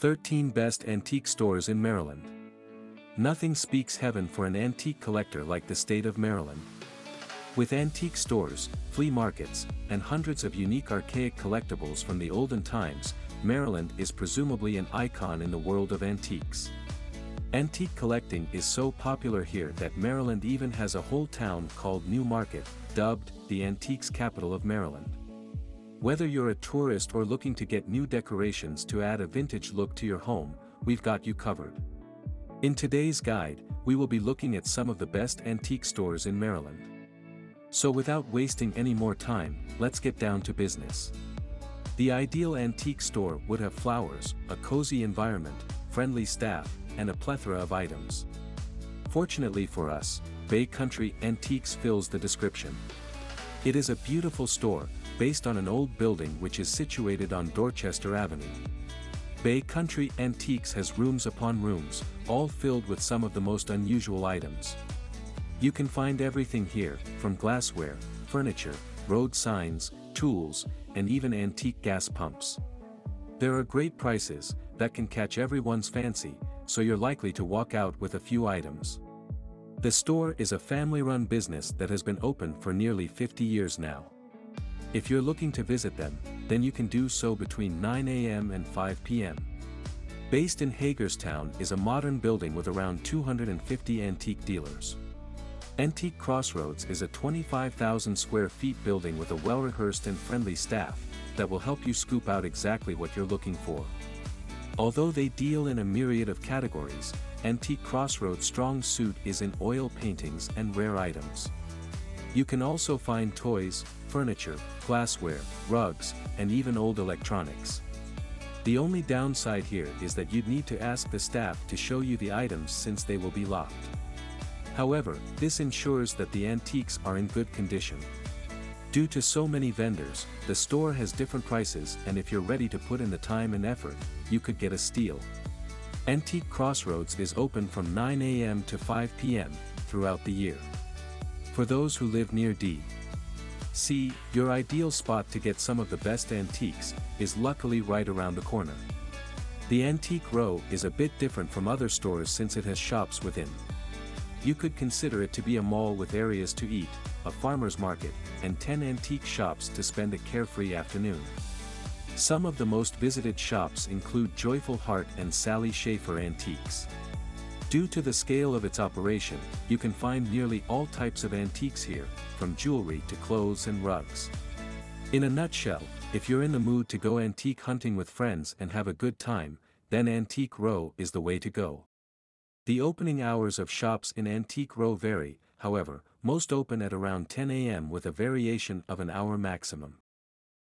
13 Best Antique Stores in Maryland. Nothing speaks heaven for an antique collector like the state of Maryland. With antique stores, flea markets, and hundreds of unique archaic collectibles from the olden times, Maryland is presumably an icon in the world of antiques. Antique collecting is so popular here that Maryland even has a whole town called New Market, dubbed the antiques capital of Maryland. Whether you're a tourist or looking to get new decorations to add a vintage look to your home, we've got you covered. In today's guide, we will be looking at some of the best antique stores in Maryland. So without wasting any more time, let's get down to business. The ideal antique store would have flowers, a cozy environment, friendly staff, and a plethora of items. Fortunately for us, Bay Country Antiques fills the description. It is a beautiful store, based on an old building which is situated on Dorchester Avenue. Bay Country Antiques has rooms upon rooms, all filled with some of the most unusual items. You can find everything here, from glassware, furniture, road signs, tools, and even antique gas pumps. There are great prices, that can catch everyone's fancy, so you're likely to walk out with a few items. The store is a family-run business that has been open for nearly 50 years now. If you're looking to visit them, then you can do so between 9 a.m. and 5 p.m. Based in Hagerstown is a modern building with around 250 antique dealers. Antique Crossroads is a 25,000 square feet building with a well-rehearsed and friendly staff, that will help you scoop out exactly what you're looking for. Although they deal in a myriad of categories, Antique Crossroads' strong suit is in oil paintings and rare items. You can also find toys, furniture, glassware, rugs, and even old electronics. The only downside here is that you'd need to ask the staff to show you the items since they will be locked. However, this ensures that the antiques are in good condition. Due to so many vendors, the store has different prices and if you're ready to put in the time and effort, you could get a steal. Antique Crossroads is open from 9 a.m. to 5 p.m. throughout the year. For those who live near D. C, your ideal spot to get some of the best antiques, is luckily right around the corner. The Antique Row is a bit different from other stores since it has shops within. You could consider it to be a mall with areas to eat, a farmer's market, and 10 antique shops to spend a carefree afternoon. Some of the most visited shops include Joyful Heart and Sally Schaefer Antiques. Due to the scale of its operation, you can find nearly all types of antiques here, from jewelry to clothes and rugs. In a nutshell, if you're in the mood to go antique hunting with friends and have a good time, then Antique Row is the way to go. The opening hours of shops in Antique Row vary, however, most open at around 10 a.m. with a variation of an hour maximum.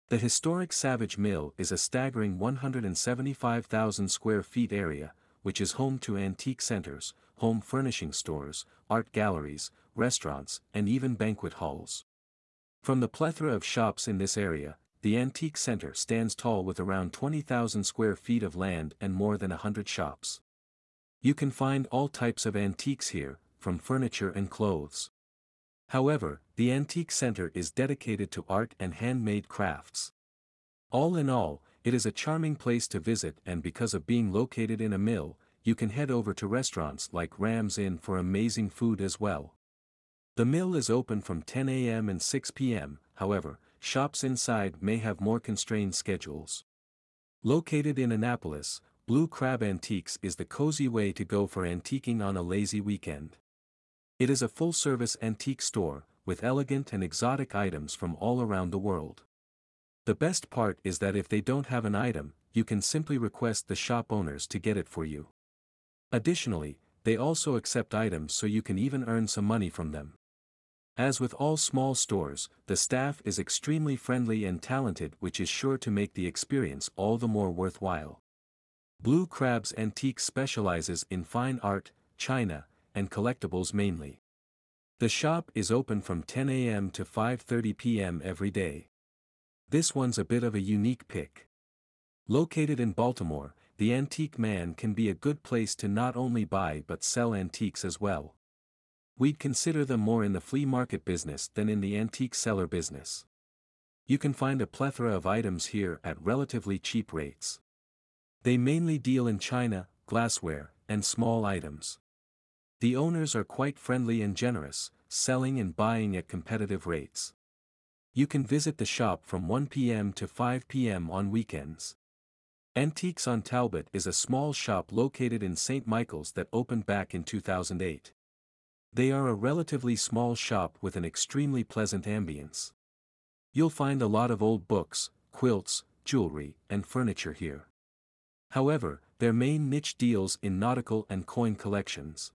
The historic Savage Mill is a staggering 175,000 square feet area, which is home to antique centers, home furnishing stores, art galleries, restaurants, and even banquet halls. From the plethora of shops in this area, the Antique Center stands tall with around 20,000 square feet of land and more than a hundred shops. You can find all types of antiques here, from furniture and clothes. However, the Antique Center is dedicated to art and handmade crafts. All in all, it is a charming place to visit and because of being located in a mill, you can head over to restaurants like Ram's Inn for amazing food as well. The mill is open from 10 a.m. and 6 p.m., however, shops inside may have more constrained schedules. Located in Annapolis, Blue Crab Antiques is the cozy way to go for antiquing on a lazy weekend. It is a full-service antique store, with elegant and exotic items from all around the world. The best part is that if they don't have an item, you can simply request the shop owners to get it for you. Additionally, they also accept items so you can even earn some money from them. As with all small stores, the staff is extremely friendly and talented which is sure to make the experience all the more worthwhile. Blue Crab's Antique specializes in fine art, china, and collectibles mainly. The shop is open from 10 a.m. to 5.30 p.m. every day. This one's a bit of a unique pick. Located in Baltimore, the Antique Man can be a good place to not only buy but sell antiques as well. We'd consider them more in the flea market business than in the antique seller business. You can find a plethora of items here at relatively cheap rates. They mainly deal in china, glassware, and small items. The owners are quite friendly and generous, selling and buying at competitive rates. You can visit the shop from 1 p.m. to 5 p.m. on weekends. Antiques on Talbot is a small shop located in St. Michael's that opened back in 2008. They are a relatively small shop with an extremely pleasant ambience. You'll find a lot of old books, quilts, jewelry, and furniture here. However, their main niche deals in nautical and coin collections.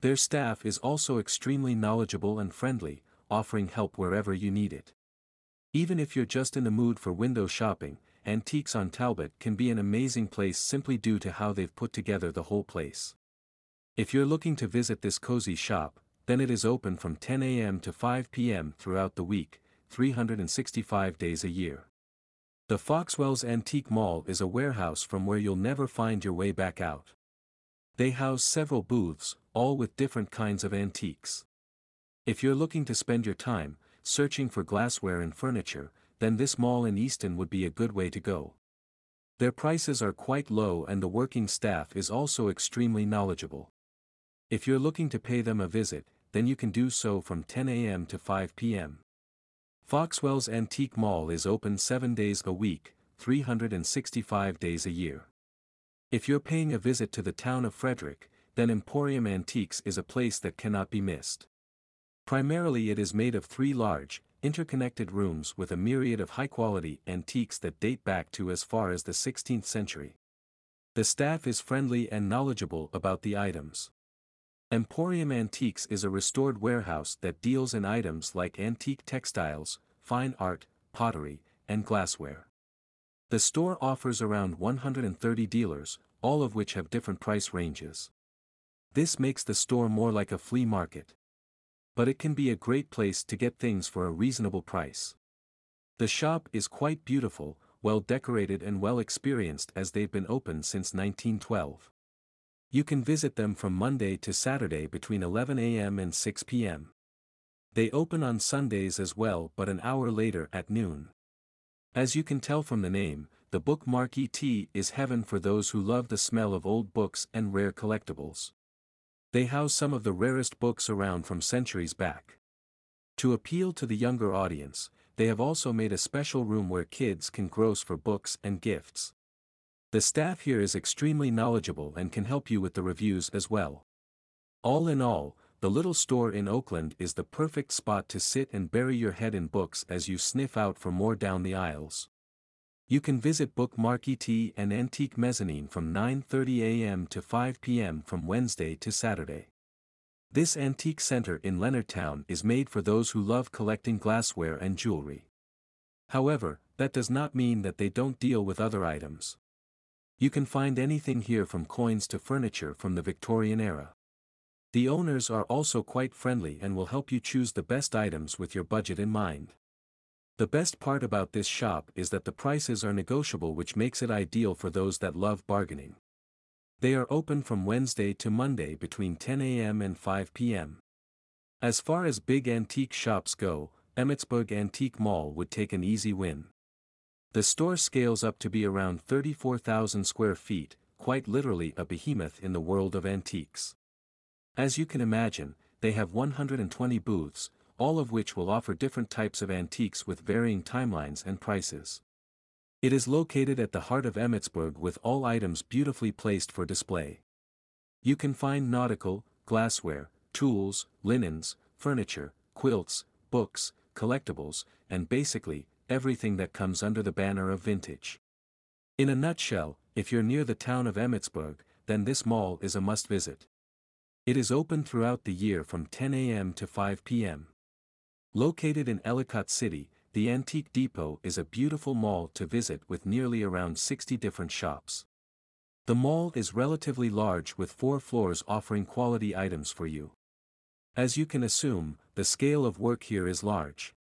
Their staff is also extremely knowledgeable and friendly, offering help wherever you need it. Even if you're just in the mood for window shopping, Antiques on Talbot can be an amazing place simply due to how they've put together the whole place. If you're looking to visit this cozy shop, then it is open from 10 a.m. to 5 p.m. throughout the week, 365 days a year. The Foxwells Antique Mall is a warehouse from where you'll never find your way back out. They house several booths, all with different kinds of antiques. If you're looking to spend your time, searching for glassware and furniture, then this mall in Easton would be a good way to go. Their prices are quite low and the working staff is also extremely knowledgeable. If you're looking to pay them a visit, then you can do so from 10 a.m. to 5 p.m. Foxwell's Antique Mall is open 7 days a week, 365 days a year. If you're paying a visit to the town of Frederick, then Emporium Antiques is a place that cannot be missed. Primarily it is made of three large, interconnected rooms with a myriad of high-quality antiques that date back to as far as the 16th century. The staff is friendly and knowledgeable about the items. Emporium Antiques is a restored warehouse that deals in items like antique textiles, fine art, pottery, and glassware. The store offers around 130 dealers, all of which have different price ranges. This makes the store more like a flea market but it can be a great place to get things for a reasonable price. The shop is quite beautiful, well decorated and well experienced as they've been open since 1912. You can visit them from Monday to Saturday between 11 a.m. and 6 p.m. They open on Sundays as well but an hour later at noon. As you can tell from the name, the book Marquee Tea is heaven for those who love the smell of old books and rare collectibles. They house some of the rarest books around from centuries back. To appeal to the younger audience, they have also made a special room where kids can grouse for books and gifts. The staff here is extremely knowledgeable and can help you with the reviews as well. All in all, the little store in Oakland is the perfect spot to sit and bury your head in books as you sniff out for more down the aisles. You can visit Book Marquee Tea and Antique Mezzanine from 9.30 a.m. to 5 p.m. from Wednesday to Saturday. This antique center in Leonardtown is made for those who love collecting glassware and jewelry. However, that does not mean that they don't deal with other items. You can find anything here from coins to furniture from the Victorian era. The owners are also quite friendly and will help you choose the best items with your budget in mind. The best part about this shop is that the prices are negotiable which makes it ideal for those that love bargaining. They are open from Wednesday to Monday between 10 a.m. and 5 p.m. As far as big antique shops go, Emmitsburg Antique Mall would take an easy win. The store scales up to be around 34,000 square feet, quite literally a behemoth in the world of antiques. As you can imagine, they have 120 booths, all of which will offer different types of antiques with varying timelines and prices. It is located at the heart of Emmitsburg with all items beautifully placed for display. You can find nautical, glassware, tools, linens, furniture, quilts, books, collectibles, and basically, everything that comes under the banner of vintage. In a nutshell, if you're near the town of Emmitsburg, then this mall is a must visit. It is open throughout the year from 10 a.m. to 5 p.m. Located in Ellicott City, the Antique Depot is a beautiful mall to visit with nearly around 60 different shops. The mall is relatively large with four floors offering quality items for you. As you can assume, the scale of work here is large.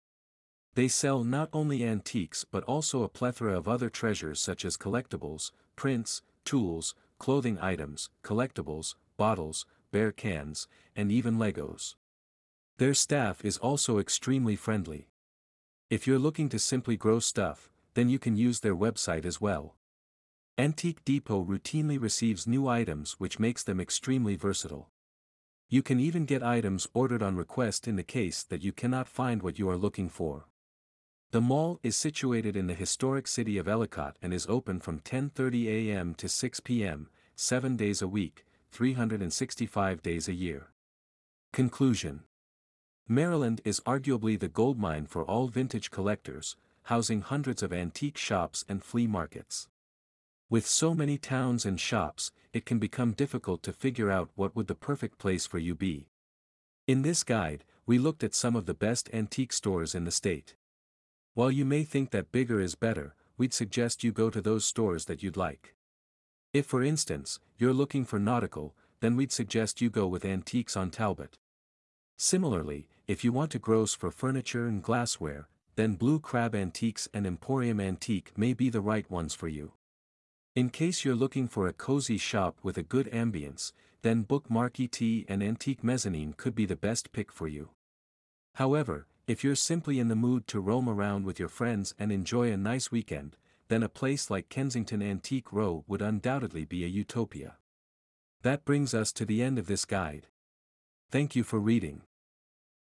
They sell not only antiques but also a plethora of other treasures such as collectibles, prints, tools, clothing items, collectibles, bottles, bear cans, and even Legos. Their staff is also extremely friendly. If you're looking to simply grow stuff, then you can use their website as well. Antique Depot routinely receives new items which makes them extremely versatile. You can even get items ordered on request in the case that you cannot find what you are looking for. The mall is situated in the historic city of Ellicott and is open from 10:30 a.m. to 6 p.m., 7 days a week, 365 days a year. Conclusion Maryland is arguably the goldmine for all vintage collectors, housing hundreds of antique shops and flea markets. With so many towns and shops, it can become difficult to figure out what would the perfect place for you be. In this guide, we looked at some of the best antique stores in the state. While you may think that bigger is better, we'd suggest you go to those stores that you'd like. If for instance, you're looking for nautical, then we'd suggest you go with Antiques on Talbot. Similarly, if you want to gross for furniture and glassware, then Blue Crab Antiques and Emporium Antique may be the right ones for you. In case you're looking for a cozy shop with a good ambience, then Bookmark ET and Antique Mezzanine could be the best pick for you. However, if you're simply in the mood to roam around with your friends and enjoy a nice weekend, then a place like Kensington Antique Row would undoubtedly be a utopia. That brings us to the end of this guide. Thank you for reading.